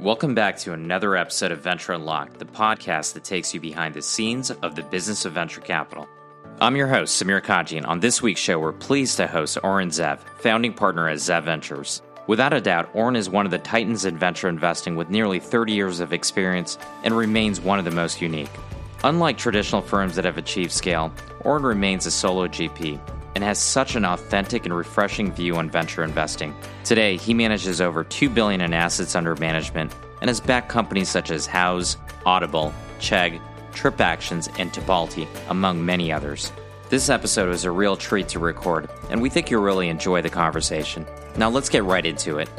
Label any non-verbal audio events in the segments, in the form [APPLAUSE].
Welcome back to another episode of Venture Unlocked, the podcast that takes you behind the scenes of the business of venture capital. I'm your host, Samir Kaji, and on this week's show, we're pleased to host Oren Zeev, founding partner at Zeev Ventures. Without a doubt, Oren is one of the titans in venture investing with nearly 30 years of experience and remains one of the most unique. Unlike traditional firms that have achieved scale, Oren remains a solo GP and has such an authentic and refreshing view on venture investing. Today, he manages over 2 billion in assets under management and has backed companies such as Houzz, Audible, Chegg, TripActions, and Tipalti, among many others. This episode was a real treat to record, and we think you'll really enjoy the conversation. Now let's get right into it.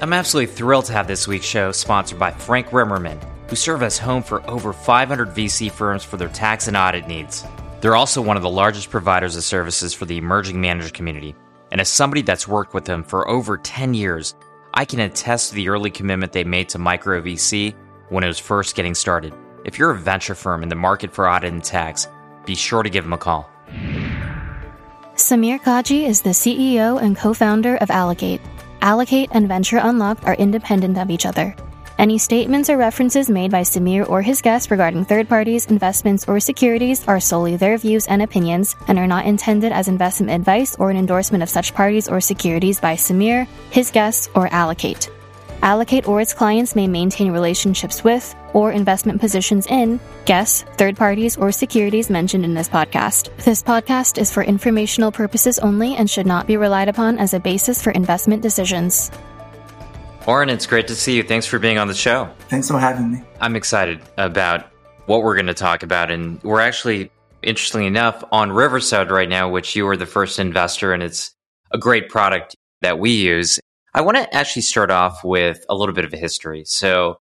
I'm absolutely thrilled to have this week's show sponsored by Frank Rimerman, who serve as home for over 500 VC firms for their tax and audit needs. They're also one of the largest providers of services for the emerging manager community. And as somebody that's worked with them for over 10 years, I can attest to the early commitment they made to micro VC when it was first getting started. If you're a venture firm in the market for audit and tax, be sure to give them a call. Samir Kaji is the CEO and co founder of Allocate. Allocate and Venture Unlocked are independent of each other. Any statements or references made by Samir or his guests regarding third parties, investments, or securities are solely their views and opinions and are not intended as investment advice or an endorsement of such parties or securities by Samir, his guests, or Allocate. Allocate or its clients may maintain relationships with or investment positions in guests, third parties, or securities mentioned in this podcast. This podcast is for informational purposes only and should not be relied upon as a basis for investment decisions. Oren, it's great to see you. Thanks for being on the show. Thanks for having me. I'm excited about what we're going to talk about. And we're actually, interestingly enough, on Riverside right now, which you were the first investor, and it's a great product that we use. I want to actually start off with a little bit of a history. So,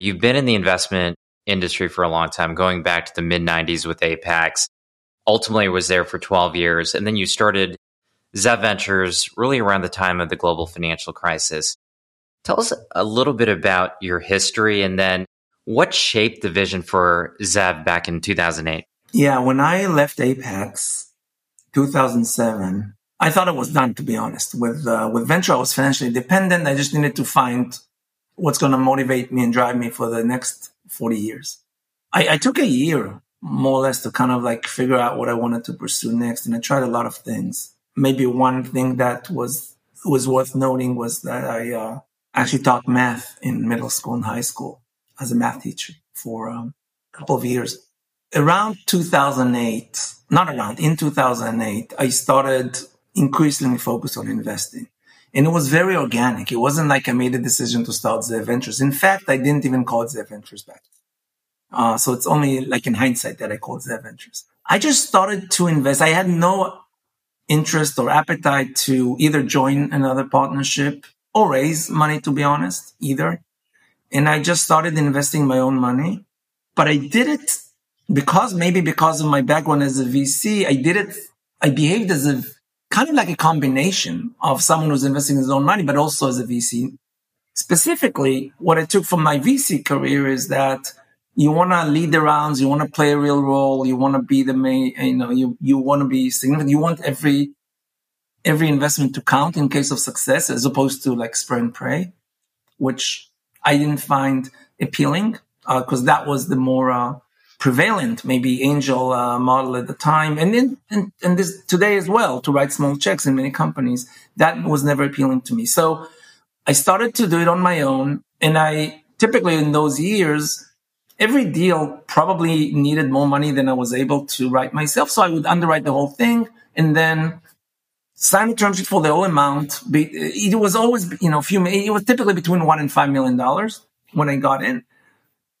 you've been in the investment industry for a long time, going back to the mid 90s with Apax. Ultimately, was there for 12 years. And then you started Zeev Ventures really around the time of the global financial crisis. Tell us a little bit about your history and then what shaped the vision for Zeev back in 2008? Yeah, when I left Apax 2007, I thought it was done, to be honest. With, uh, with venture, I was financially dependent. I just needed to find what's going to motivate me and drive me for the next 40 years. I, I took a year, more or less, to kind of like figure out what I wanted to pursue next. And I tried a lot of things. Maybe one thing that was, was worth noting was that I, uh, actually taught math in middle school and high school as a math teacher for um, a couple of years. Around 2008, not around, in 2008, I started increasingly focused on investing. And it was very organic. It wasn't like I made a decision to start Zeev Ventures. In fact, I didn't even call it Zeev Ventures back. Uh, so it's only like in hindsight that I called Zeev Ventures. I just started to invest. I had no interest or appetite to either join another partnership or raise money, to be honest, either. And I just started investing my own money, but I did it because maybe because of my background as a VC, I did it. I behaved as a kind of like a combination of someone who's investing his own money, but also as a VC. Specifically, what I took from my VC career is that you want to lead the rounds, you want to play a real role, you want to be the main, you know, you, you want to be significant, you want every every investment to count in case of success as opposed to like spray and pray, which I didn't find appealing because uh, that was the more uh, prevalent, maybe angel uh, model at the time, and then and, and this today as well to write small checks in many companies. That was never appealing to me. So I started to do it on my own, and I typically in those years. Every deal probably needed more money than I was able to write myself. So I would underwrite the whole thing and then sign a term sheet for the whole amount. It was always, you know, a few, it was typically between one and five million dollars when I got in.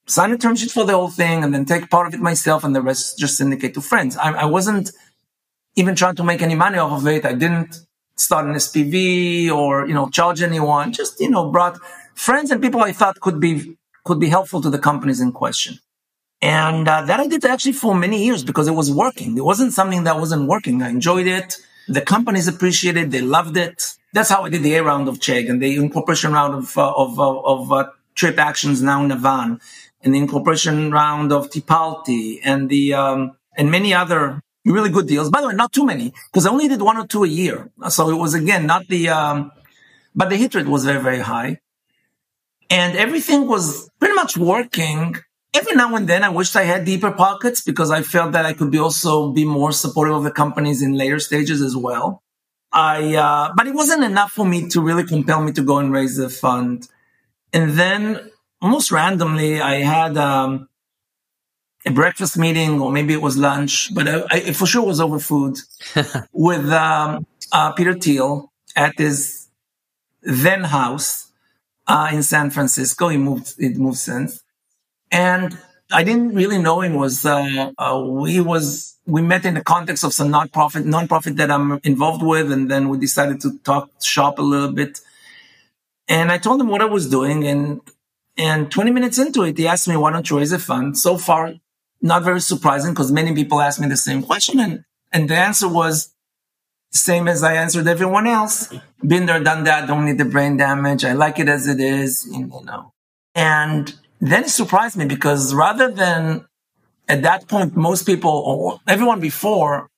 Sign a term sheet for the whole thing and then take part of it myself and the rest just syndicate to friends. I, I wasn't even trying to make any money off of it. I didn't start an SPV or, you know, charge anyone. Just, you know, brought friends and people I thought could be, could be helpful to the companies in question. And uh, that I did actually for many years because it was working. It wasn't something that wasn't working. I enjoyed it. The companies appreciated, they loved it. That's how I did the A round of Chegg and the incorporation round of, uh, of, uh, of uh, TripActions, now Navan, and the incorporation round of Tipalti and the, um, and many other really good deals. By the way, not too many because I only did one or two a year. So it was again, not the, um, but the hit rate was very, very high. And everything was pretty much working. Every now and then I wished I had deeper pockets because I felt that I could be also be more supportive of the companies in later stages as well. I, uh, but it wasn't enough for me to really compel me to go and raise the fund. And then almost randomly, I had, um, a breakfast meeting or maybe it was lunch, but I, I, for sure was over food [LAUGHS] with, um, uh, Peter Thiel at his then house, uh, in San Francisco. He moved, it moved since. And I didn't really know him was, uh, uh, we was, we met in the context of some nonprofit, nonprofit that I'm involved with. And then we decided to talk shop a little bit. And I told him what I was doing. And, and 20 minutes into it, he asked me, why don't you raise a fund? So far, not very surprising because many people ask me the same question. And, and the answer was same as I answered everyone else. Been there, done that. Don't need the brain damage. I like it as it is, you know. And then it surprised me because rather than at that point, most people or everyone before,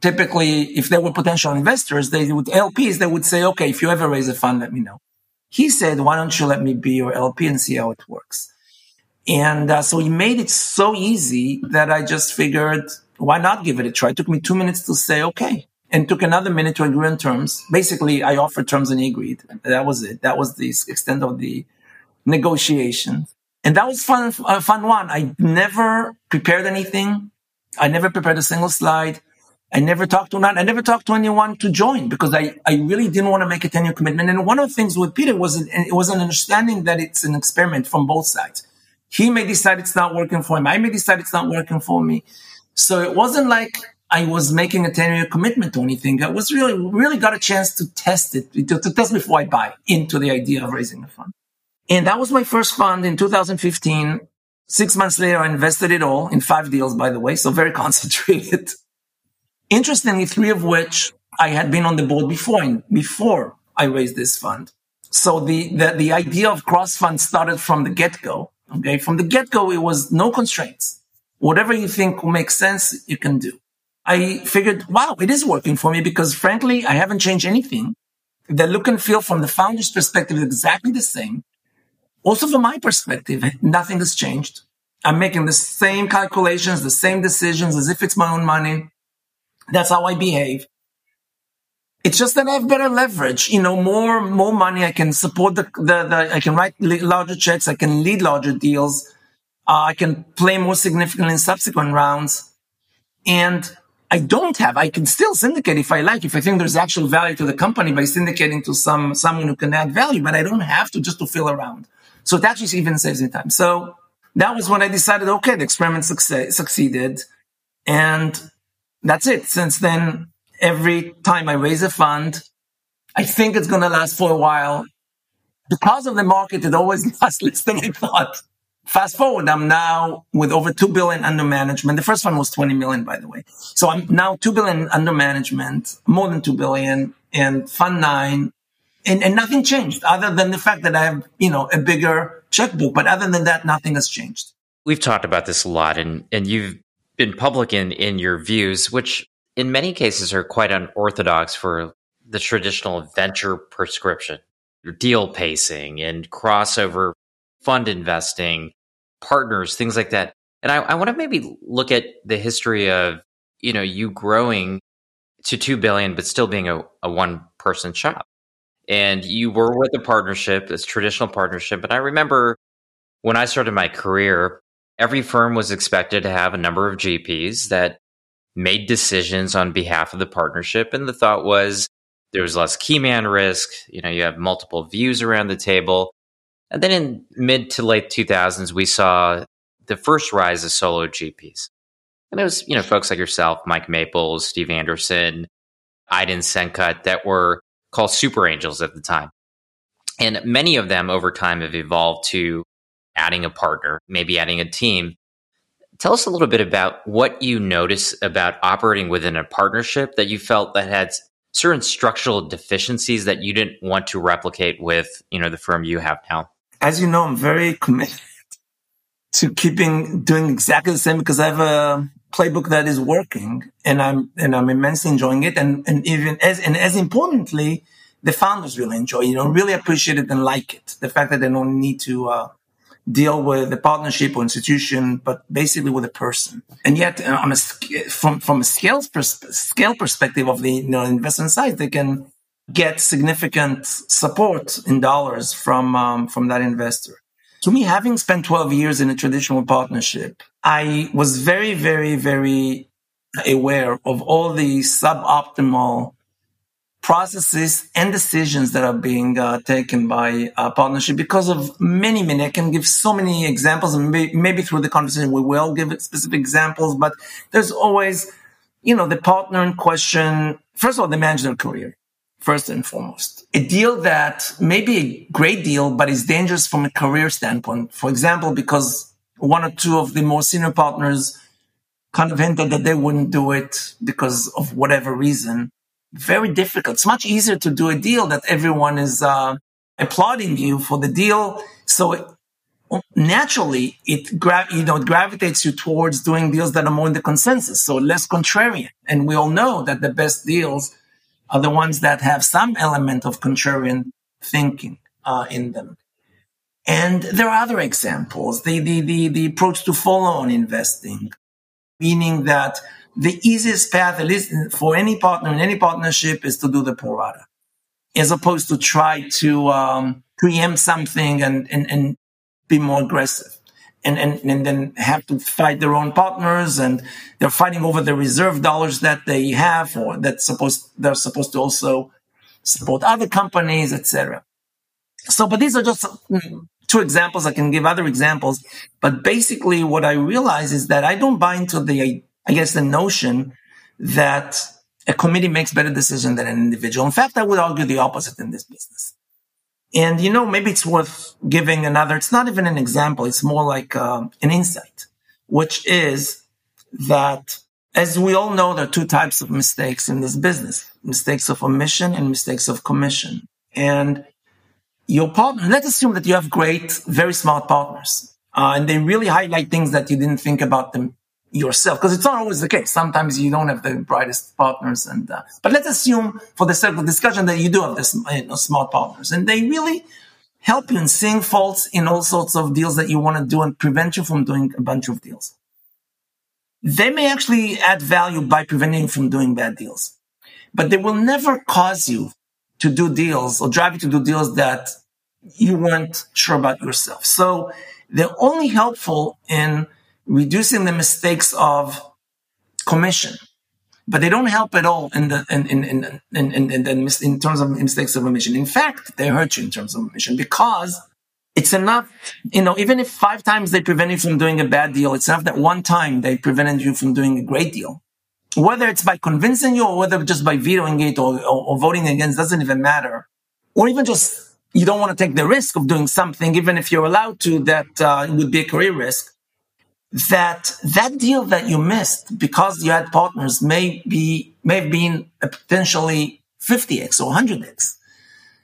typically, if they were potential investors, they would LPs, they would say, okay, if you ever raise a fund, let me know. He said, why don't you let me be your LP and see how it works? And uh, so he made it so easy that I just figured, why not give it a try? It took me two minutes to say, okay. And took another minute to agree on terms. Basically, I offered terms and he agreed. That was it. That was the extent of the negotiation. And that was fun, uh, fun one. I never prepared anything. I never prepared a single slide. I never talked to none. I never talked to anyone to join because I, I really didn't want to make a 10 year commitment. And one of the things with Peter was it was an understanding that it's an experiment from both sides. He may decide it's not working for him. I may decide it's not working for me. So it wasn't like I was making a 10 year commitment to anything. I was really, really got a chance to test it, to, to test before I buy into the idea of raising a fund. And that was my first fund in 2015. Six months later, I invested it all in five deals, by the way. So very [LAUGHS] concentrated. Interestingly, three of which I had been on the board before, before I raised this fund. So the, the, the idea of cross fund started from the get go. Okay. From the get go, it was no constraints. Whatever you think will make sense, you can do. I figured, wow, it is working for me because frankly, I haven't changed anything. The look and feel from the founder's perspective is exactly the same. Also, from my perspective, nothing has changed. I'm making the same calculations, the same decisions as if it's my own money. That's how I behave. It's just that I have better leverage, you know, more, more money. I can support the, the, the I can write larger checks. I can lead larger deals. Uh, I can play more significantly in subsequent rounds. And I don't have, I can still syndicate if I like, if I think there's actual value to the company by syndicating to some, someone who can add value, but I don't have to just to fill around. So it actually even saves me time. So that was when I decided, okay, the experiment succe- succeeded. And that's it. Since then, every time I raise a fund, I think it's going to last for a while. Because of the market, it always [LAUGHS] lasts less than I thought. Fast forward, I'm now with over 2 billion under management. The first one was 20 million, by the way. So I'm now 2 billion under management, more than 2 billion and fund nine. And, and nothing changed other than the fact that I have, you know, a bigger checkbook. But other than that, nothing has changed. We've talked about this a lot and, and you've been public in, in your views, which in many cases are quite unorthodox for the traditional venture prescription, deal pacing and crossover fund investing, partners, things like that. And I, I want to maybe look at the history of, you know, you growing to 2 billion, but still being a, a one person shop. And you were with a partnership, this traditional partnership. And I remember when I started my career, every firm was expected to have a number of GPs that made decisions on behalf of the partnership. And the thought was there was less key man risk. You know, you have multiple views around the table. And then in mid to late 2000s, we saw the first rise of solo GPs. And it was, you know, folks like yourself, Mike Maples, Steve Anderson, Aydin Senkut that were called super angels at the time. And many of them over time have evolved to adding a partner, maybe adding a team. Tell us a little bit about what you notice about operating within a partnership that you felt that had certain structural deficiencies that you didn't want to replicate with, you know, the firm you have now. As you know, I'm very committed to keeping doing exactly the same because I have a playbook that is working and I'm and I'm immensely enjoying it and and even as and as importantly the founders really enjoy, you know, really appreciate it and like it. The fact that they don't need to, uh, deal with the partnership or institution, but basically with a person. And yet, uh, on a, from from a scale pers- scale perspective of the you know, investment side, they can get significant support in dollars from um, from that investor. To me, having spent 12 years in a traditional partnership, I was very, very, very aware of all the suboptimal processes and decisions that are being uh, taken by a partnership because of many, many. I can give so many examples, and maybe, maybe through the conversation we will give specific examples. But there's always, you know, the partner in question. First of all, they manage their career first and foremost. A deal that may be a great deal, but is dangerous from a career standpoint. For example, because one or two of the more senior partners kind of hinted that they wouldn't do it because of whatever reason. Very difficult. It's much easier to do a deal that everyone is uh, applauding you for the deal. So it, naturally, it gra- you know it gravitates you towards doing deals that are more in the consensus, so less contrarian. And we all know that the best deals are the ones that have some element of contrarian thinking uh, in them. And there are other examples. The, the, the, the approach to follow-on investing, meaning that the easiest path at least for any partner in any partnership is to do the pro as opposed to try to um, preempt something and, and, and be more aggressive and, and, and then have to fight their own partners and they're fighting over the reserve dollars that they have or that's supposed, they're supposed to also support other companies, etc. So, but these are just mm, two examples. I can give other examples, but basically what I realize is that I don't buy into the, I guess, the notion that a committee makes better decision than an individual. In fact, I would argue the opposite in this business. And you know, maybe it's worth giving another, it's not even an example. It's more like uh, an insight, which is that as we all know, there are two types of mistakes in this business, mistakes of omission and mistakes of commission. And your partner, let's assume that you have great, very smart partners, uh, and they really highlight things that you didn't think about them yourself because it's not always the case. Sometimes you don't have the brightest partners, and uh, but let's assume for the sake of discussion that you do have this you know, smart partners, and they really help you in seeing faults in all sorts of deals that you want to do and prevent you from doing a bunch of deals. They may actually add value by preventing you from doing bad deals, but they will never cause you to do deals or drive you to do deals that you weren't sure about yourself. So they're only helpful in reducing the mistakes of commission, but they don't help at all in the in in in in, in, in, in, terms of mistakes of omission. In fact, they hurt you in terms of omission because it's enough, you know, even if five times they prevent you from doing a bad deal, it's enough that one time they prevented you from doing a great deal. Whether it's by convincing you or whether just by vetoing it or, or, or voting against doesn't even matter. Or even just you don't want to take the risk of doing something, even if you're allowed to, that uh, would be a career risk that that deal that you missed because you had partners may be may have been potentially 50x or 100x.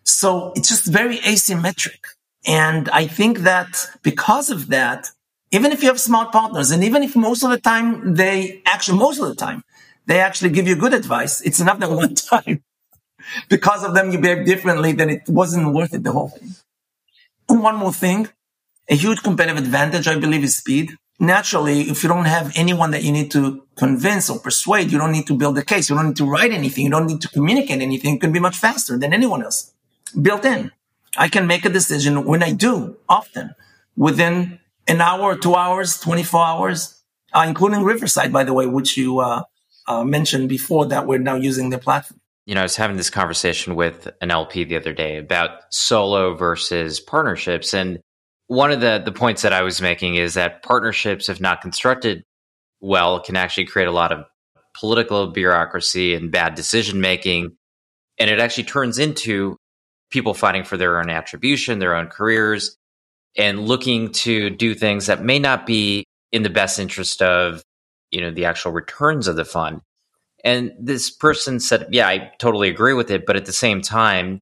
So it's just very asymmetric. And I think that because of that, even if you have smart partners and even if most of the time they actually, most of the time, they actually give you good advice, it's enough that one [LAUGHS] time because of them you behave differently, then it wasn't worth it, the whole thing. One more thing, a huge competitive advantage, I believe, is speed naturally, if you don't have anyone that you need to convince or persuade, you don't need to build a case. You don't need to write anything. You don't need to communicate anything. You can be much faster than anyone else. Built in. I can make a decision when I do often within an hour, two hours, 24 hours, uh, including Riverside, by the way, which you uh, uh, mentioned before that we're now using the platform. You know, I was having this conversation with an LP the other day about solo versus partnerships. And one of the the points that I was making is that partnerships, if not constructed well, can actually create a lot of political bureaucracy and bad decision making, and it actually turns into people fighting for their own attribution, their own careers, and looking to do things that may not be in the best interest of you know the actual returns of the fund. And this person said, "Yeah, I totally agree with it, but at the same time,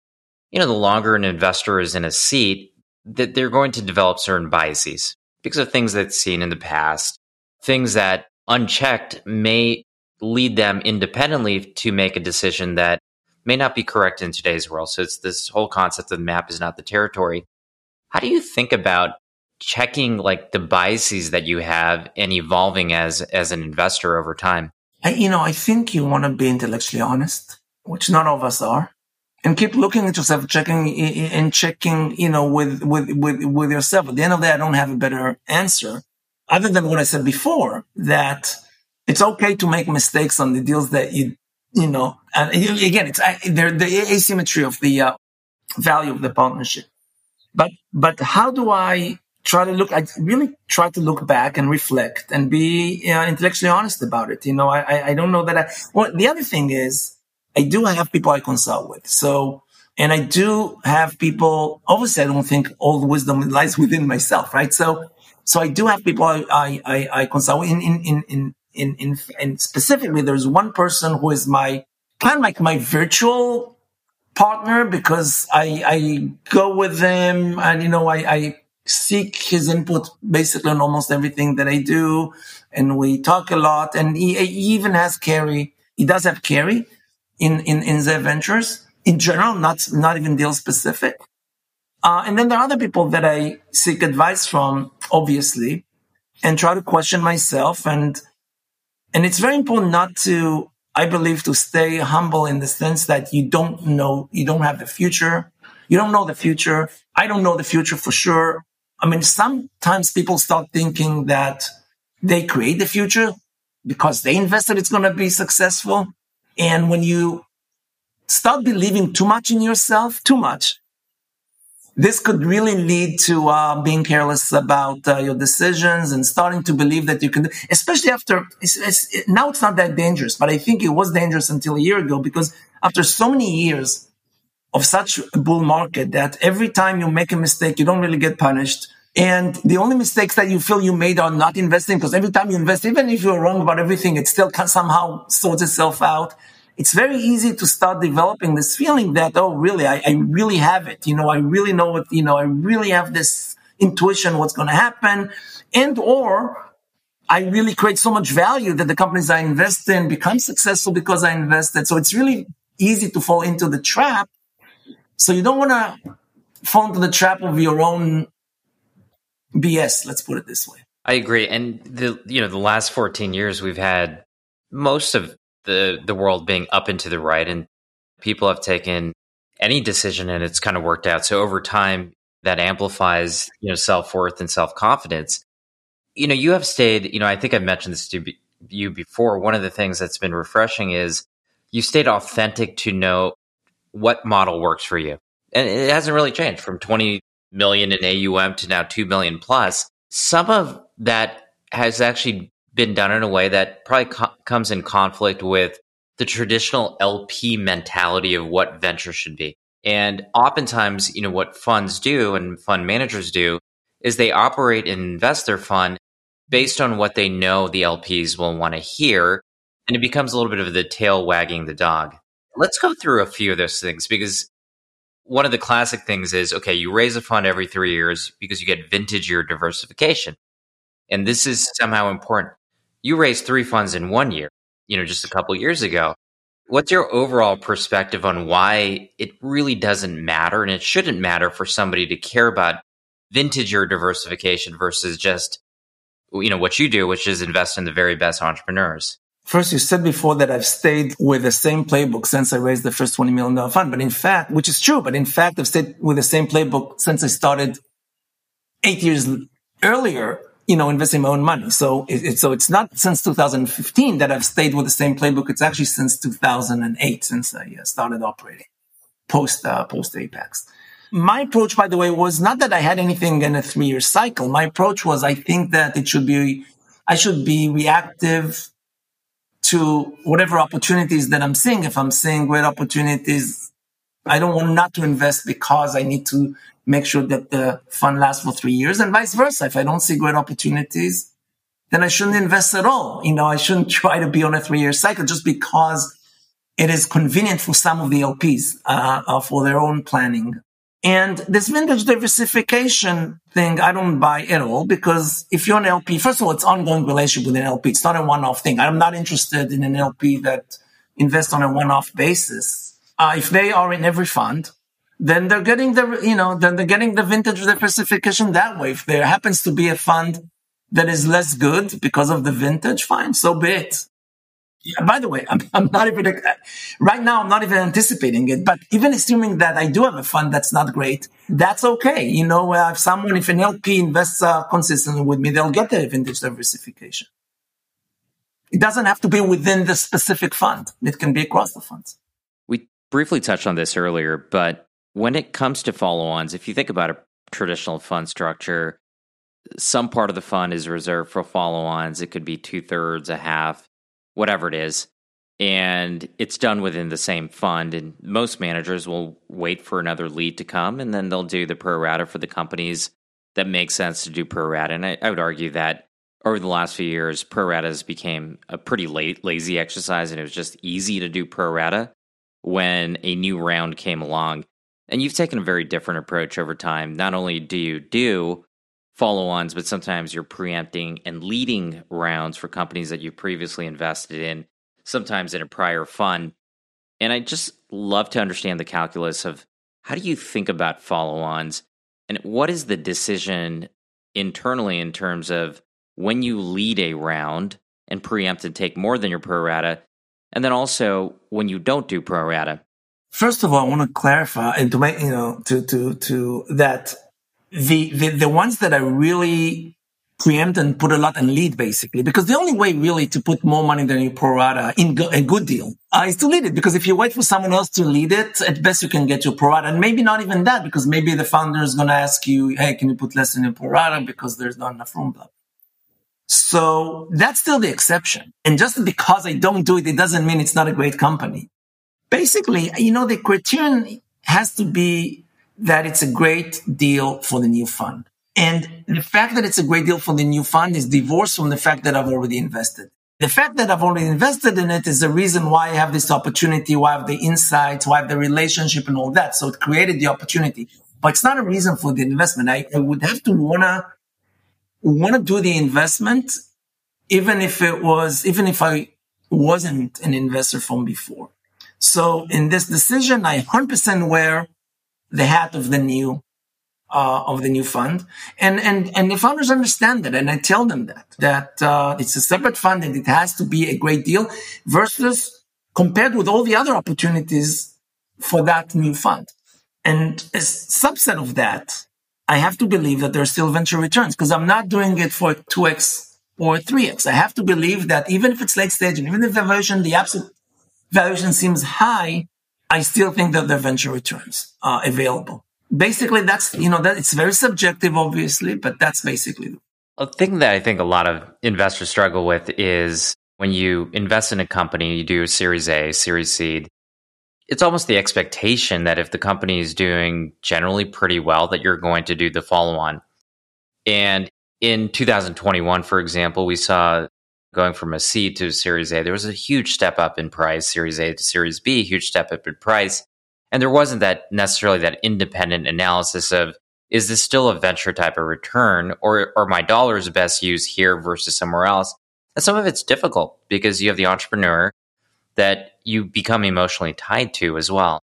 you know, the longer an investor is in a seat, that they're going to develop certain biases because of things they've seen in the past, things that unchecked may lead them independently to make a decision that may not be correct in today's world. So it's this whole concept of the map is not the territory. How do you think about checking like the biases that you have and evolving as as an investor over time? You know, I think you want to be intellectually honest, which none of us are, and keep looking at yourself, checking and checking, you know, with with with with yourself. At the end of the day, I don't have a better answer other than what I said before that it's okay to make mistakes on the deals that you you know. And again, it's the asymmetry of the uh, value of the partnership. But but how do I try to look, I really try to look back and reflect and be uh, intellectually honest about it. You know, I, I don't know that I, well, the other thing is I do have people I consult with. So, and I do have people, obviously I don't think all the wisdom lies within myself, right? So, so I do have people I, I, I consult with in, in, in, in, in, in, and specifically there's one person who is my kind of like my virtual partner because I, I go with them and, you know, I, I, seek his input basically on almost everything that I do. And we talk a lot. And he, he even has carry. He does have carry in, in, in the ventures in general, not, not even deal specific. Uh, and then there are other people that I seek advice from, obviously, and try to question myself. And, and it's very important not to, I believe, to stay humble in the sense that you don't know, you don't have the future. You don't know the future. I don't know the future for sure. I mean, sometimes people start thinking that they create the future because they invested it's going to be successful. And when you start believing too much in yourself, too much, this could really lead to uh, being careless about uh, your decisions and starting to believe that you can, especially after, it's, it's, now it's not that dangerous, but I think it was dangerous until a year ago because after so many years of such a bull market that every time you make a mistake, you don't really get punished. And the only mistakes that you feel you made are not investing because every time you invest, even if you're wrong about everything, it still somehow sorts itself out. It's very easy to start developing this feeling that, oh, really, I, I really have it. You know, I really know what, you know, I really have this intuition, what's going to happen. And or I really create so much value that the companies I invest in become successful because I invested. So it's really easy to fall into the trap so you don't want to fall into the trap of your own BS. Let's put it this way. I agree. And the you know the last 14 years we've had most of the the world being up and to the right and people have taken any decision and it's kind of worked out. So over time that amplifies, you know, self-worth and self-confidence. You know, you have stayed, you know, I think I've mentioned this to you before. One of the things that's been refreshing is you stayed authentic to know what model works for you. And it hasn't really changed from 20 million in AUM to now 2 million plus. Some of that has actually been done in a way that probably co- comes in conflict with the traditional LP mentality of what venture should be. And oftentimes, you know, what funds do and fund managers do is they operate and invest their fund based on what they know the LPs will want to hear. And it becomes a little bit of the tail wagging the dog. Let's go through a few of those things because one of the classic things is okay, you raise a fund every three years because you get vintage year diversification. And this is somehow important. You raised three funds in one year, you know, just a couple years ago. What's your overall perspective on why it really doesn't matter and it shouldn't matter for somebody to care about vintage year diversification versus just, you know, what you do, which is invest in the very best entrepreneurs? First, you said before that I've stayed with the same playbook since I raised the first $20 million fund. But in fact, which is true, but in fact, I've stayed with the same playbook since I started eight years earlier, you know, investing my own money. So so it's not since 2015 that I've stayed with the same playbook. It's actually since 2008, since I uh, started operating post, uh, post Apax. My approach, by the way, was not that I had anything in a three year cycle. My approach was I think that it should be, I should be reactive to whatever opportunities that I'm seeing. If I'm seeing great opportunities, I don't want not to invest because I need to make sure that the fund lasts for three years and vice versa. If I don't see great opportunities, then I shouldn't invest at all. You know, I shouldn't [LAUGHS] try to be on a three year cycle just because it is convenient for some of the LPs uh, uh, for their own planning. And this vintage diversification thing, I don't buy at all because if you're an LP, first of all, it's ongoing relationship with an LP. It's not a one-off thing. I'm not interested in an LP that invests on a one-off basis. uh, if they are in every fund, then they're getting the, you know, then they're getting the vintage diversification that way. If there happens to be a fund that is less good because of the vintage, fine, so be it. Yeah, by the way, I'm, I'm not even, right now, I'm not even anticipating it, but even assuming that I do have a fund that's not great, that's okay. You know, uh, if someone, if an LP invests uh, consistently with me, they'll get the vintage diversification. It doesn't have to be within the specific fund. It can be across the funds. We briefly touched on this earlier, but when it comes to follow ons, if you think about a traditional fund structure, some part of the fund is reserved for follow ons. It could be two thirds, a half whatever it is, and it's done within the same fund. And most managers will wait for another lead to come, and then they'll do the pro rata for the companies that make sense to do pro rata. And I, I would argue that over the last few years, pro ratas became a pretty late, lazy exercise, and it was just easy to do pro rata when a new round came along. And you've taken a very different approach over time. Not only do you do follow ons, but sometimes you're preempting and leading rounds for companies that you previously invested in, sometimes in a prior fund. And I just love to understand the calculus of how do you think about follow ons and what is the decision internally in terms of when you lead a round and preempt and take more than your pro rata, and then also when you don't do pro rata. First of all, I want to clarify and to make, you know, to, to, to that the, the, the ones that are really preempt and put a lot and lead basically, because the only way really to put more money than your pro in go- a good deal uh, is to lead it. Because if you wait for someone else to lead it, at best you can get your pro and maybe not even that because maybe the founder is going to ask you, Hey, can you put less in your pro because there's not enough room? Blah. So that's still the exception. And just because I don't do it, it doesn't mean it's not a great company. Basically, you know, the criterion has to be that it's a great deal for the new fund. And the fact that it's a great deal for the new fund is divorced from the fact that I've already invested. The fact that I've already invested in it is the reason why I have this opportunity, why I have the insights, why I have the relationship and all that. So it created the opportunity, but it's not a reason for the investment. I, I would have to wanna, wanna do the investment, even if it was, even if I wasn't an investor from before. So in this decision, I 100% wear the hat of the new uh, of the new fund, and and and the founders understand that, and I tell them that that uh, it's a separate fund and it has to be a great deal versus compared with all the other opportunities for that new fund. And a subset of that, I have to believe that there are still venture returns because I'm not doing it for 2x or 3x. I have to believe that even if it's late stage and even if the valuation, the absolute valuation seems high, I still think that are venture returns are available. Basically, that's, you know, that it's very subjective, obviously, but that's basically. A thing that I think a lot of investors struggle with is when you invest in a company, you do series A, series seed, it's almost the expectation that if the company is doing generally pretty well, that you're going to do the follow on. And in 2021, for example, we saw going from a C to a Series A, there was a huge step up in price, Series A to Series B, huge step up in price. And there wasn't that necessarily that independent analysis of is this still a venture type of return or are my dollars best used here versus somewhere else? And some of it's difficult because you have the entrepreneur that you become emotionally tied to as well.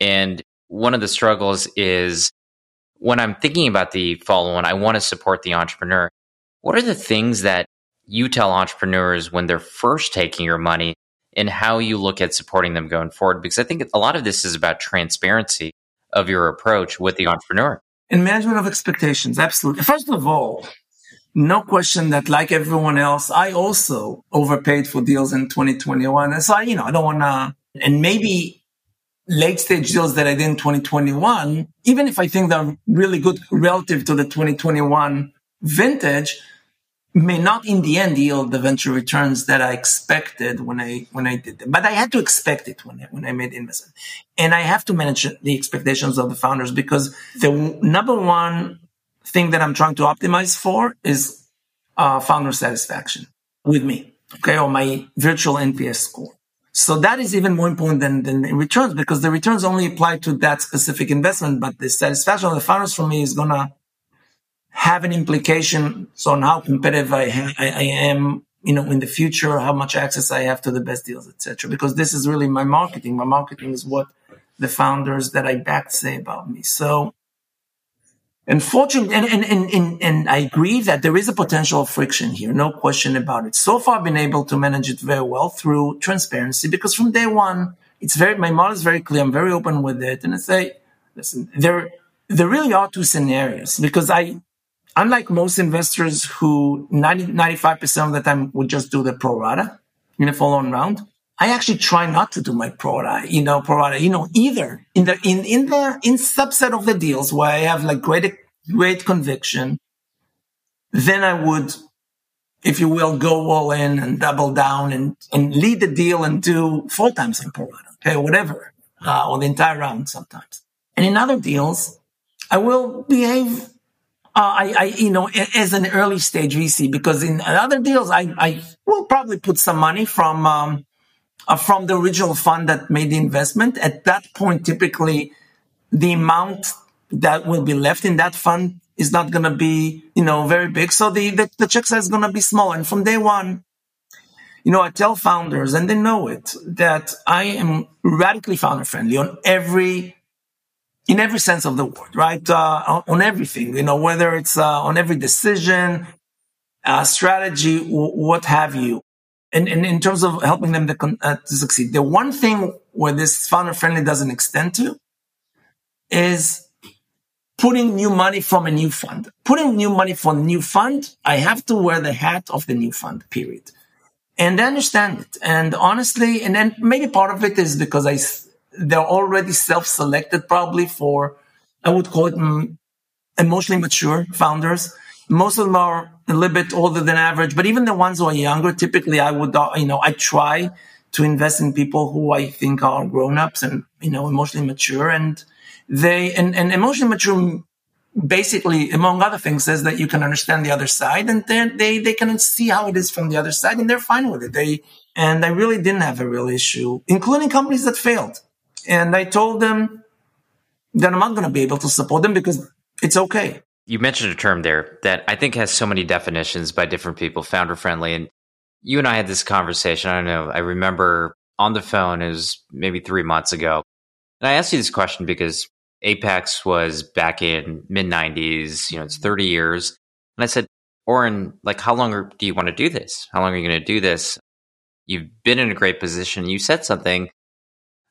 And one of the struggles is when I'm thinking about the follow on, I want to support the entrepreneur. What are the things that you tell entrepreneurs when they're first taking your money and how you look at supporting them going forward? Because I think a lot of this is about transparency of your approach with the entrepreneur. And management of expectations, absolutely. First of all, no question that like everyone else, I also overpaid for deals in 2021. And so, I, you know, I don't want to, and maybe late stage deals that I did in 2021, even if I think they're really good relative to the 2021 vintage, may not in the end yield the venture returns that I expected when I when I did them. But I had to expect it when I, when I made investment, and I have to manage the expectations of the founders because the number one thing that I'm trying to optimize for is uh, founder satisfaction with me, okay, or my virtual NPS score. So that is even more important than, than returns because the returns only apply to that specific investment, but the satisfaction of the founders for me is gonna have an implication on how competitive I, ha- I, I, am, you know, in the future, how much access I have to the best deals, etc. Because this is really my marketing. My marketing is what the founders that I backed say about me. So, unfortunately, and, and, and, and, and I agree that there is a potential of friction here, no question about it. So far, I've been able to manage it very well through transparency because from day one, it's very, my model is very clear. I'm very open with it. And I say, listen, there, there really are two scenarios because I, unlike most investors who 90, 95% of the time would just do the pro rata in a follow-on round, I actually try not to do my pro rata, you know, pro rata, you know, either in the, in, in the, in subset of the deals where I have like great, great conviction, then I would, if you will, go all in and double down and, and lead the deal and do four times in pro rata, okay, whatever, uh, or the entire round sometimes. And in other deals, I will behave I, I, you know, as an early stage VC, because in other deals, I, I will probably put some money from, um, uh, from the original fund that made the investment. At that point, typically the amount that will be left in that fund is not going to be, you know, very big. So the, the, the check size is going to be small. And from day one, you know, I tell founders and they know it that I am radically founder friendly on every in every sense of the word, right? Uh, on everything, you know, whether it's uh, on every decision, uh, strategy, w- what have you. And, and, in terms of helping them to, con- uh, to succeed, the one thing where this founder friendly doesn't extend to is putting new money from a new fund. Putting new money from a new fund, I have to wear the hat of the new fund, period. And I understand it. And honestly, and then maybe part of it is because I they're already self-selected probably for, I would call it mm, emotionally mature founders. Most of them are a little bit older than average, but even the ones who are younger, typically I would, uh, you know, I try to invest in people who I think are grown-ups and, you know, emotionally mature and they, and, and emotionally mature basically, among other things, says that you can understand the other side and then they, they can see how it is from the other side and they're fine with it. They, and I really didn't have a real issue, including companies that failed. And I told them that I'm not going to be able to support them because it's okay. You mentioned a term there that I think has so many definitions by different people, founder friendly. And you and I had this conversation. I don't know. I remember on the phone, it was maybe three months ago. And I asked you this question because Apax was back in mid 90s, you know, it's 30 years. And I said, Oren, like, how long do you want to do this? How long are you going to do this? You've been in a great position. You said something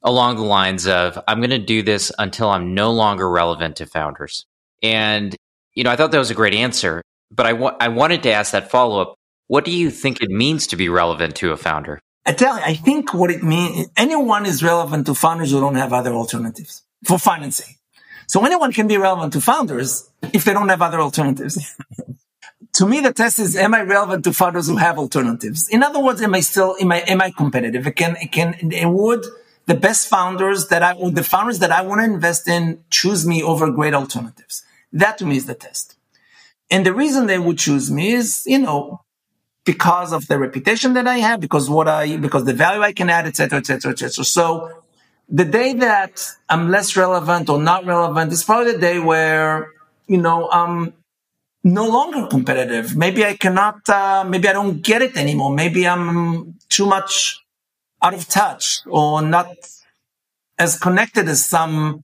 along the lines of I'm going to do this until I'm no longer relevant to founders. And you know, I thought that was a great answer, but I wa- I wanted to ask that follow up. What do you think it means to be relevant to a founder? I tell you, I think what it means, anyone is relevant to founders who don't have other alternatives for financing. So anyone can be relevant to founders if they don't have other alternatives. [LAUGHS] to me, the test is, am I relevant to founders who have alternatives? In other words, am I still, am I, am I competitive? It can, it can, it would, the best founders that I, the founders that I want to invest in choose me over great alternatives. That to me is the test. And the reason they would choose me is, you know, because of the reputation that I have, because what I, because the value I can add, etc., etc., etc. So the day that I'm less relevant or not relevant is probably the day where, you know, I'm no longer competitive. Maybe I cannot, uh, maybe I don't get it anymore. Maybe I'm too much out of touch or not as connected as some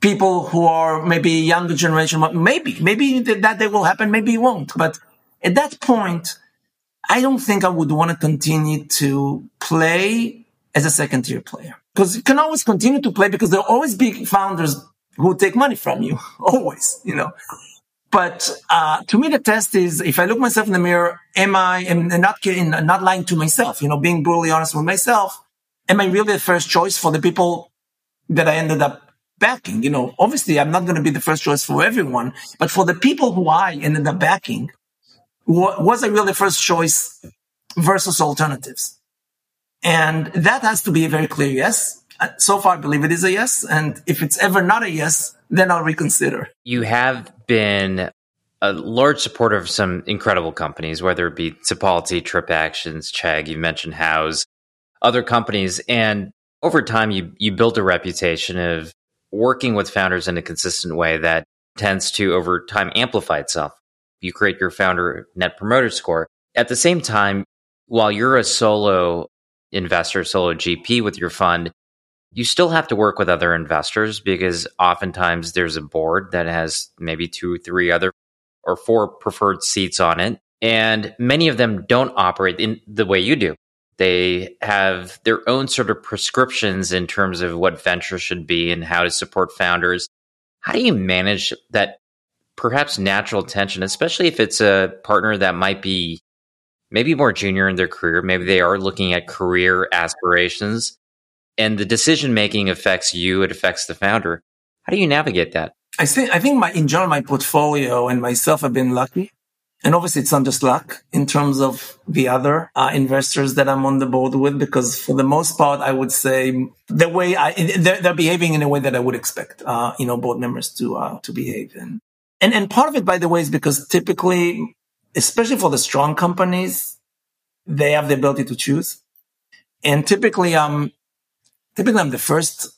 people who are maybe younger generation. Maybe, maybe that day will happen. Maybe it won't. But at that point, I don't think I would want to continue to play as a second tier player because you can always continue to play because there'll always be founders who take money from you. [LAUGHS] always, you know. But uh, to me, the test is if I look myself in the mirror, am I, and not kidding, not lying to myself, you know, being brutally honest with myself, am I really the first choice for the people that I ended up backing? You know, obviously I'm not going to be the first choice for everyone, but for the people who I ended up backing, was I really the first choice versus alternatives? And that has to be a very clear yes. Uh, so far, I believe it is a yes. And if it's ever not a yes, then I'll reconsider. You have been a large supporter of some incredible companies, whether it be Tipalti, Trip Actions, Chegg, you mentioned Houzz, other companies. And over time, you, you built a reputation of working with founders in a consistent way that tends to, over time, amplify itself. You create your founder net promoter score. At the same time, while you're a solo investor, solo GP with your fund, you still have to work with other investors because oftentimes there's a board that has maybe two, three other or four preferred seats on it. And many of them don't operate in the way you do. They have their own sort of prescriptions in terms of what venture should be and how to support founders. How do you manage that perhaps natural tension, especially if it's a partner that might be maybe more junior in their career? Maybe they are looking at career aspirations and the decision making affects you, it affects the founder. How do you navigate that? I think, I think my, in general, my portfolio and myself have been lucky. And obviously it's not just luck in terms of the other uh, investors that I'm on the board with, because for the most part, I would say the way I, they're, they're behaving in a way that I would expect, uh, you know, board members to, uh, to behave. And, and, and part of it, by the way, is because typically, especially for the strong companies, they have the ability to choose. And typically, um, typically I'm the first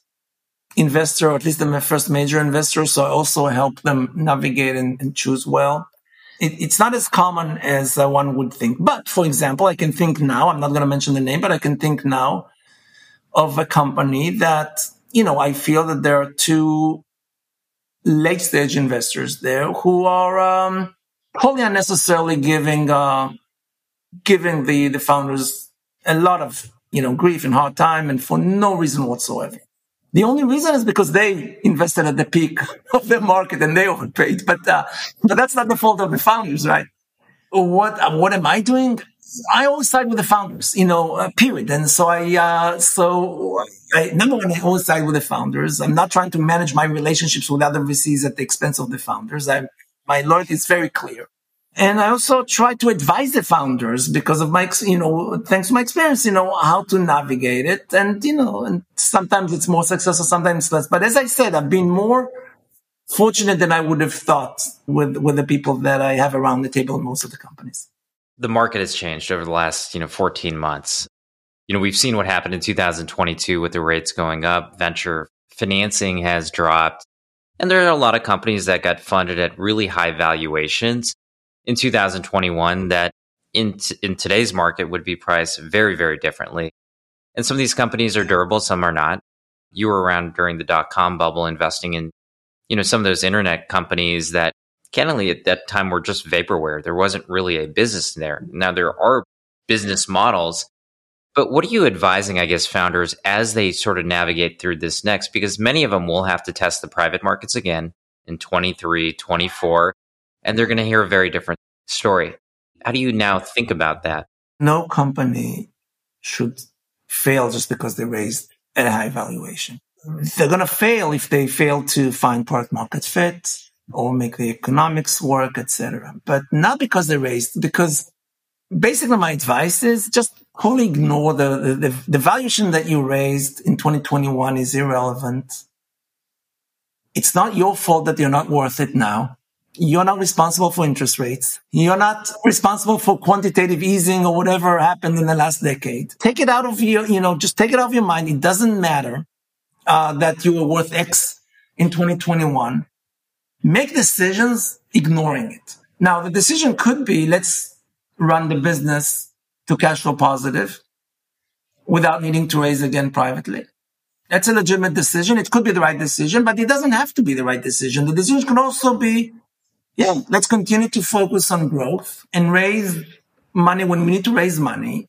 investor, or at least I'm the first major investor. So I also help them navigate and, and choose well. It, it's not as common as uh, one would think. But for example, I can think now, I'm not going to mention the name, but I can think now of a company that, you know, I feel that there are two late stage investors there who are, um, wholly unnecessarily giving, uh, giving the, the founders a lot of you know, grief and hard time and for no reason whatsoever. The only reason is because they invested at the peak [LAUGHS] of the market and they overpaid. But, uh, but that's not the fault of the founders, right? What, what am I doing? I always side with the founders, you know, uh, period. And so I, uh, so I, number one, I always side with the founders. I'm not trying to manage my relationships with other VCs at the expense of the founders. I, my loyalty is very clear. And I also try to advise the founders because of my, you know, thanks to my experience, you know, how to navigate it. And, you know, and sometimes it's more successful, sometimes less. But as I said, I've been more fortunate than I would have thought with, with the people that I have around the table in most of the companies. The market has changed over the last, you know, 14 months. You know, we've seen what happened in 2022 with the rates going up. Venture financing has dropped. And there are a lot of companies that got funded at really high valuations in 2021 that in t- in today's market would be priced very very differently. And some of these companies are durable, some are not. You were around during the dot com bubble, investing in you know some of those internet companies that candidly at that time were just vaporware. There wasn't really a business there. Now there are business models, but what are you advising, I guess, founders as they sort of navigate through this next? Because many of them will have to test the private markets again in 23, 24 and they're going to hear a very different story. How do you now think about that? No company should fail just because they raised at a high valuation. They're going to fail if they fail to find product market fit or make the economics work, etc. But not because they raised, because basically my advice is just wholly ignore the, the, the, the valuation that you raised in 2021 is irrelevant. It's not your fault that you're not worth it now. You're not responsible for interest rates. You're not responsible for quantitative easing or whatever happened in the last decade. Take it out of your, you know, just take it out of your mind. It doesn't matter uh, that you were worth X in 2021. Make decisions ignoring it. Now, the decision could be let's run the business to cash flow positive without needing to raise again privately. That's a legitimate decision. It could be the right decision, but it doesn't have to be the right decision. The decision can also be yeah, let's continue to focus on growth and raise money when we need to raise money.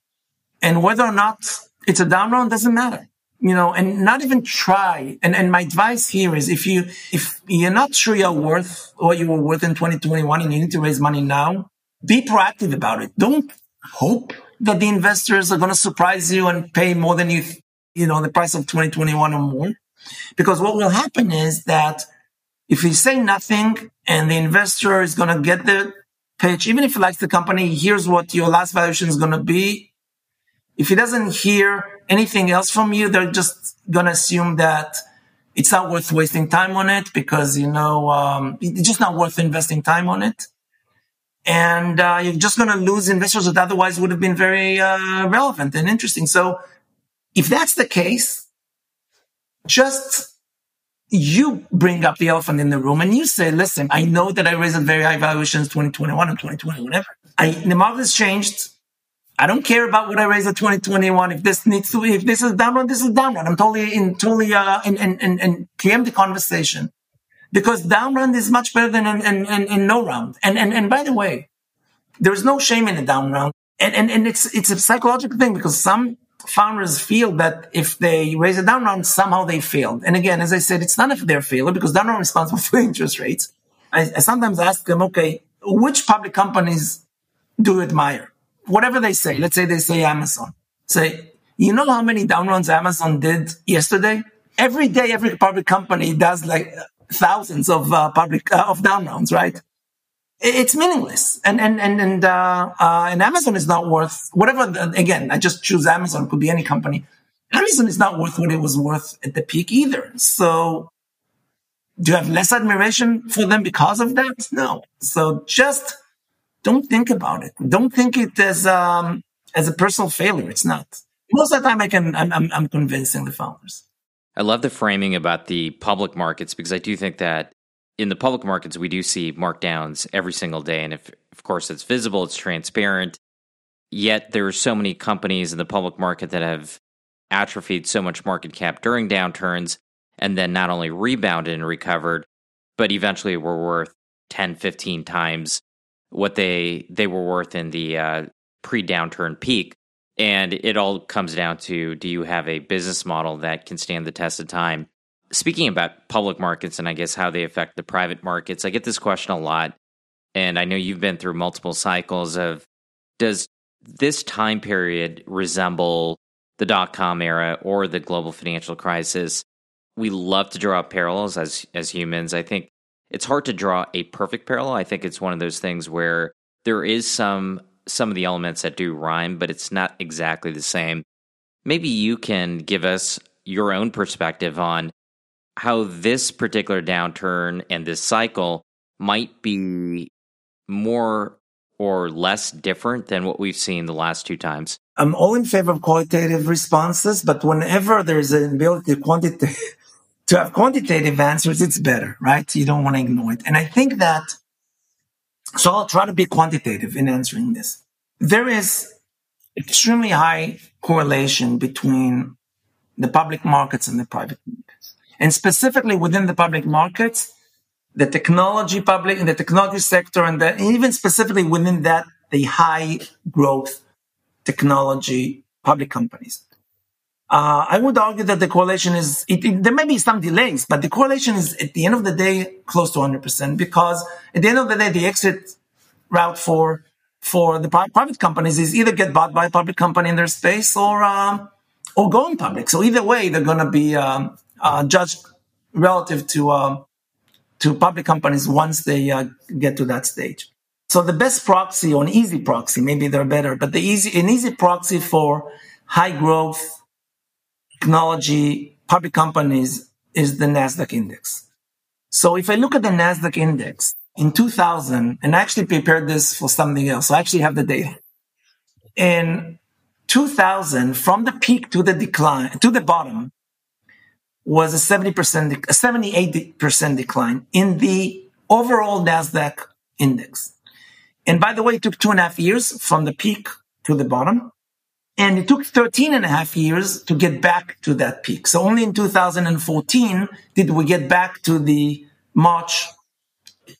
And whether or not it's a down round doesn't matter, you know, and not even try. And, and my advice here is if you, if you're not sure you're worth what you were worth in 2021 and you need to raise money now, be proactive about it. Don't hope that the investors are going to surprise you and pay more than you, you know, the price of 2021 or more. Because what will happen is that if you say nothing and the investor is going to get the pitch, even if he likes the company, here's what your last valuation is going to be. If he doesn't hear anything else from you, they're just going to assume that it's not worth wasting time on it because, you know, um, it's just not worth investing time on it. And uh, you're just going to lose investors that otherwise would have been very uh, relevant and interesting. So if that's the case, just you bring up the elephant in the room and you say, listen, I know that I raised very high valuations 2021 and 2020, whatever. I, the market has changed. I don't care about what I raise at 2021. If this needs to, if this is down round, this is down round. I'm totally in, totally, uh, in, in, in, in preempt the conversation because down round is much better than in, in, in, in no round. And, and, and by the way, there's no shame in a down round. And, and, and it's, it's a psychological thing because some founders feel that if they raise a down round, somehow they failed. And again, as I said, it's not if they're failure because they're not responsible [LAUGHS] for interest rates. I, I sometimes ask them, okay, which public companies do you admire? whatever they say, let's say they say Amazon, say, you know how many down rounds Amazon did yesterday? Every day, every public company does like thousands of uh, public uh, of down rounds, right? It's meaningless, and and and and uh, uh, and Amazon is not worth whatever. Again, I just choose Amazon. Could be any company. Amazon is not worth what it was worth at the peak either. So, do you have less admiration for them because of that? No. So just don't think about it. Don't think it as um, as a personal failure. It's not. Most of the time, I can. I'm, I'm, I'm convincing the founders. I love the framing about the public markets because I do think that in the public markets we do see markdowns every single day, and if of course it's visible, it's transparent. Yet there are so many companies in the public market that have atrophied so much market cap during downturns, and then not only rebounded and recovered, but eventually were worth 10, 15 times what they they were worth in the uh, pre-downturn peak and it all comes down to do you have a business model that can stand the test of time speaking about public markets and i guess how they affect the private markets i get this question a lot and i know you've been through multiple cycles of does this time period resemble the dot-com era or the global financial crisis we love to draw parallels as as humans i think it's hard to draw a perfect parallel. I think it's one of those things where there is some some of the elements that do rhyme, but it's not exactly the same. Maybe you can give us your own perspective on how this particular downturn and this cycle might be more or less different than what we've seen the last two times? I'm all in favor of qualitative responses, but whenever there's an ability to [LAUGHS] to have quantitative answers, it's better, right? You don't want to ignore it. And I think that, so I'll try to be quantitative in answering this. There is extremely high correlation between the public markets and the private. And specifically within the public markets, the technology public and the technology sector and the, even specifically within that, the high growth technology public companies. Uh, I would argue that the correlation is, it, it, there may be some delays, but the correlation is at the end of the day close to 100% because at the end of the day, the exit route for, for the private companies is either get bought by a public company in their space or, um, or go in public. So either way, they're going to be, um, uh, judged relative to, um, to public companies once they uh, get to that stage. So the best proxy or an easy proxy, maybe they're better, but the easy, an easy proxy for high growth, technology public companies is the NASDAQ index. So if I look at the NASDAQ index in 2000, and I actually prepared this for something else. So I actually have the data. In 2000, from the peak to the decline, to the bottom, was a 70%, a 78% decline in the overall NASDAQ index. And by the way, it took two and a half years from the peak to the bottom. And it took 13 and a half years to get back to that peak. So only in 2014 did we get back to the March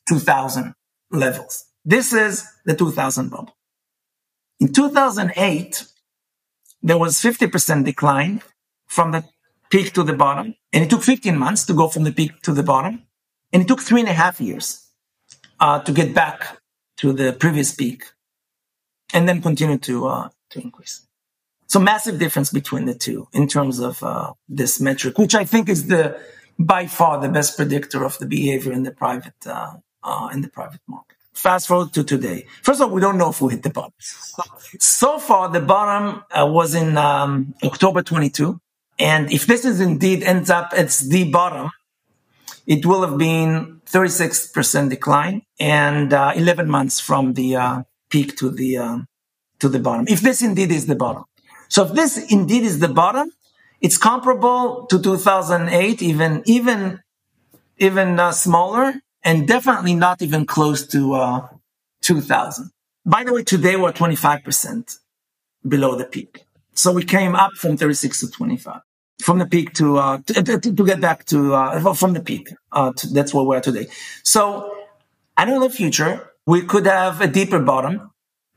2000 levels. This is the 2000 bubble. In 2008, there was 50% decline from the peak to the bottom. And it took 15 months to go from the peak to the bottom. And it took three and a half years uh, to get back to the previous peak and then continue to, uh, to increase. So massive difference between the two in terms of uh, this metric, which I think is the by far the best predictor of the behavior in the private uh, uh, in the private market. Fast forward to today. First of all, we don't know if we hit the bottom. So far, the bottom uh, was in um, October 22, and if this is indeed ends up at the bottom, it will have been 36% decline and uh, 11 months from the uh, peak to the um, to the bottom. If this indeed is the bottom. So if this indeed is the bottom, it's comparable to 2008, even, even, even uh, smaller and definitely not even close to, uh, 2000. By the way, today we're 25%. below the peak. So we came up from 36 to 25 from the peak to, uh, to, to, get back to, uh, from the peak. Uh, to, that's where we're today. So I know in the future, we could have a deeper bottom,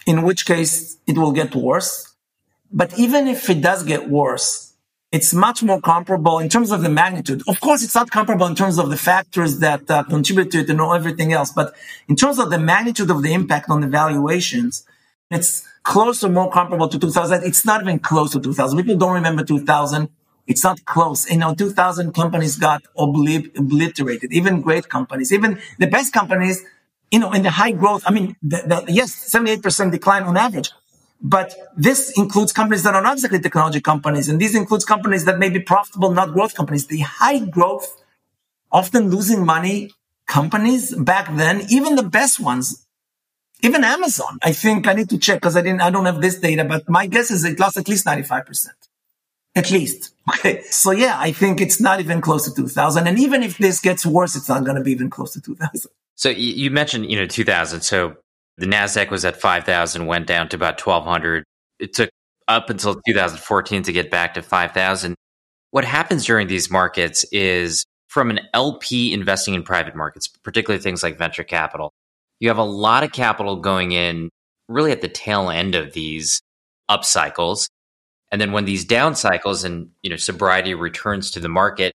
in which case it will get worse. But even if it does get worse, it's much more comparable in terms of the magnitude. Of course, it's not comparable in terms of the factors that uh, contribute to it and all everything else. But in terms of the magnitude of the impact on the valuations, it's close or more comparable to 2000. It's not even close to 2000. People don't remember 2000. It's not close. You know, 2000 companies got obliterated, even great companies, even the best companies, you know, in the high growth. I mean, the, the, yes, 78% decline on average. But this includes companies that are not exactly technology companies. And these includes companies that may be profitable, not growth companies. The high growth, often losing money companies back then, even the best ones, even Amazon, I think I need to check because I didn't, I don't have this data, but my guess is it lost at least 95%. At least. [LAUGHS] Okay. So yeah, I think it's not even close to 2000. And even if this gets worse, it's not going to be even close to 2000. So you mentioned, you know, 2000. So the NASDAQ was at 5,000, went down to about 1,200. It took up until 2014 to get back to 5,000. What happens during these markets is from an LP investing in private markets, particularly things like venture capital, you have a lot of capital going in really at the tail end of these up cycles. And then when these down cycles and you know sobriety returns to the market,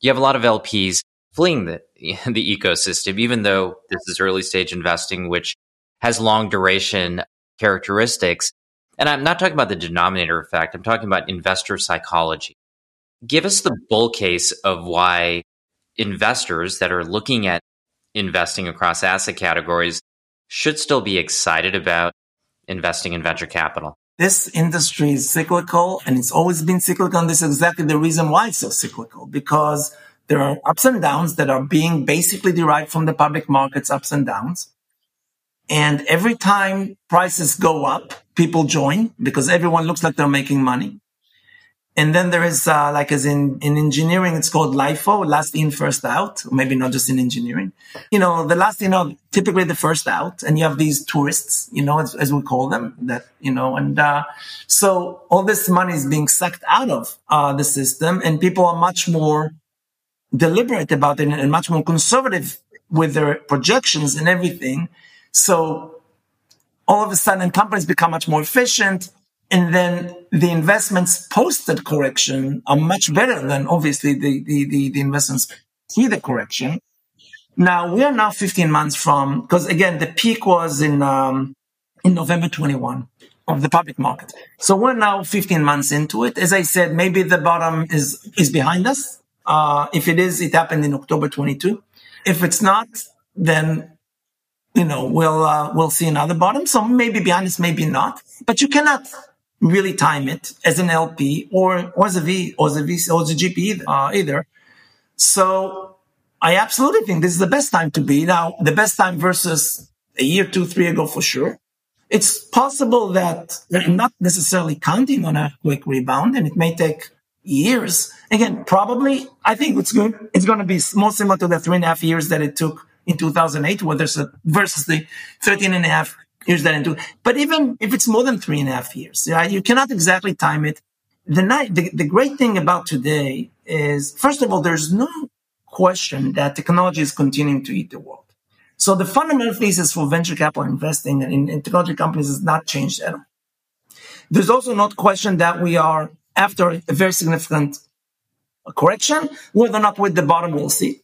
you have a lot of LPs fleeing the [LAUGHS] the ecosystem, even though this is early stage investing, which has long duration characteristics. And I'm not talking about the denominator effect. I'm talking about investor psychology. Give us the bull case of why investors that are looking at investing across asset categories should still be excited about investing in venture capital. This industry is cyclical and it's always been cyclical. And this is exactly the reason why it's so cyclical because there are ups and downs that are being basically derived from the public markets ups and downs. And every time prices go up, people join because everyone looks like they're making money. And then there is, uh, like as in, in engineering, it's called LIFO, last in, first out. Maybe not just in engineering. You know, the last in out, typically the first out. And you have these tourists, you know, as, as we call them that, you know, and, uh, so all this money is being sucked out of, uh, the system and people are much more deliberate about it and much more conservative with their projections and everything. So all of a sudden companies become much more efficient. And then the investments post that correction are much better than obviously the, the, the, the investments pre the correction. Now we are now 15 months from, because again, the peak was in, um, in November 21 of the public market. So we're now 15 months into it. As I said, maybe the bottom is, is behind us. Uh, if it is, it happened in October 22. If it's not, then you know, we'll, uh, we'll see another bottom. So maybe behind us, maybe not, but you cannot really time it as an LP or, or as a V or as a V or as a GP either, uh, either. So I absolutely think this is the best time to be now, the best time versus a year, two, three ago for sure. It's possible that they're not necessarily counting on a quick rebound and it may take years. Again, probably I think it's good. It's going to be more similar to the three and a half years that it took in 2008, whether versus the 13 and a half years that into. But even if it's more than three and a half years, you cannot exactly time it. The, night, the, the great thing about today is, first of all, there's no question that technology is continuing to eat the world. So the fundamental thesis for venture capital investing in, in technology companies has not changed at all. There's also not question that we are after a very significant correction, whether or not with the bottom we'll see.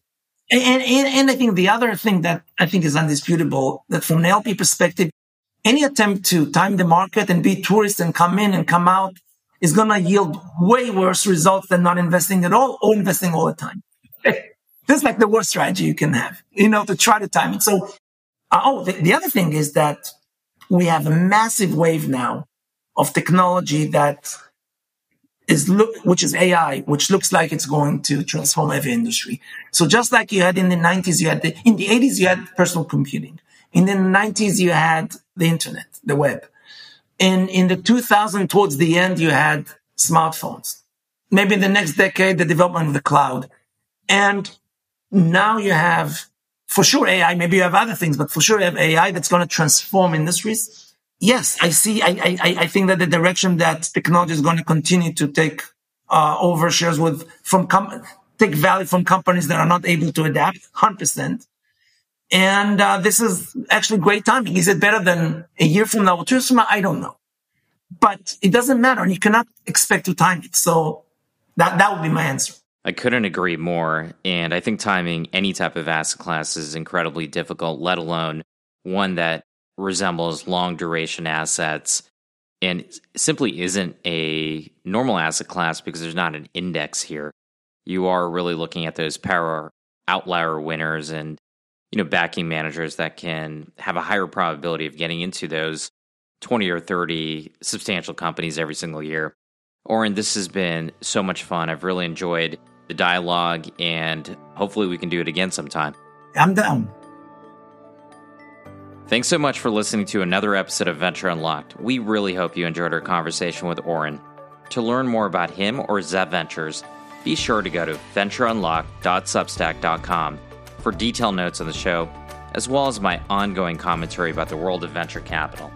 And, and, and I think the other thing that I think is undisputable that from an LP perspective, any attempt to time the market and be tourist and come in and come out is going to yield way worse results than not investing at all or investing all the time. [LAUGHS] this is like the worst strategy you can have, you know, to try to time it. So, uh, oh, the, the other thing is that we have a massive wave now of technology that is look, which is AI, which looks like it's going to transform every industry. So just like you had in the 90s, you had the, in the 80s, you had personal computing. In the 90s, you had the internet, the web. In, in the 2000, towards the end, you had smartphones. Maybe in the next decade, the development of the cloud. And now you have, for sure, AI. Maybe you have other things, but for sure you have AI that's going to transform industries yes, I see. I, I, I think that the direction that technology is going to continue to take uh, over shares with from com- take value from companies that are not able to adapt, hundred percent. And uh, this is actually great timing. Is it better than a year from now or two years from now? I don't know, but it doesn't matter. And you cannot expect to time it. So that that would be my answer. I couldn't agree more. And I think timing any type of asset class is incredibly difficult, let alone one that resembles long duration assets and simply isn't a normal asset class because there's not an index here. You are really looking at those power outlier winners and you know backing managers that can have a higher probability of getting into those 20 or 30 substantial companies every single year. Oren, this has been so much fun. I've really enjoyed the dialogue and hopefully we can do it again sometime. I'm down. Thanks so much for listening to another episode of Venture Unlocked. We really hope you enjoyed our conversation with Oren. To learn more about him or Zeev Ventures, be sure to go to ventureunlocked.substack.com for detailed notes on the show, as well as my ongoing commentary about the world of venture capital.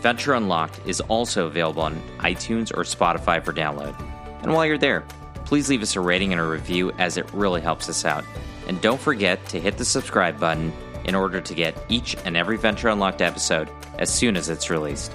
Venture Unlocked is also available on iTunes or Spotify for download. And while you're there, please leave us a rating and a review as it really helps us out. And don't forget to hit the subscribe button in order to get each and every Venture Unlocked episode as soon as it's released.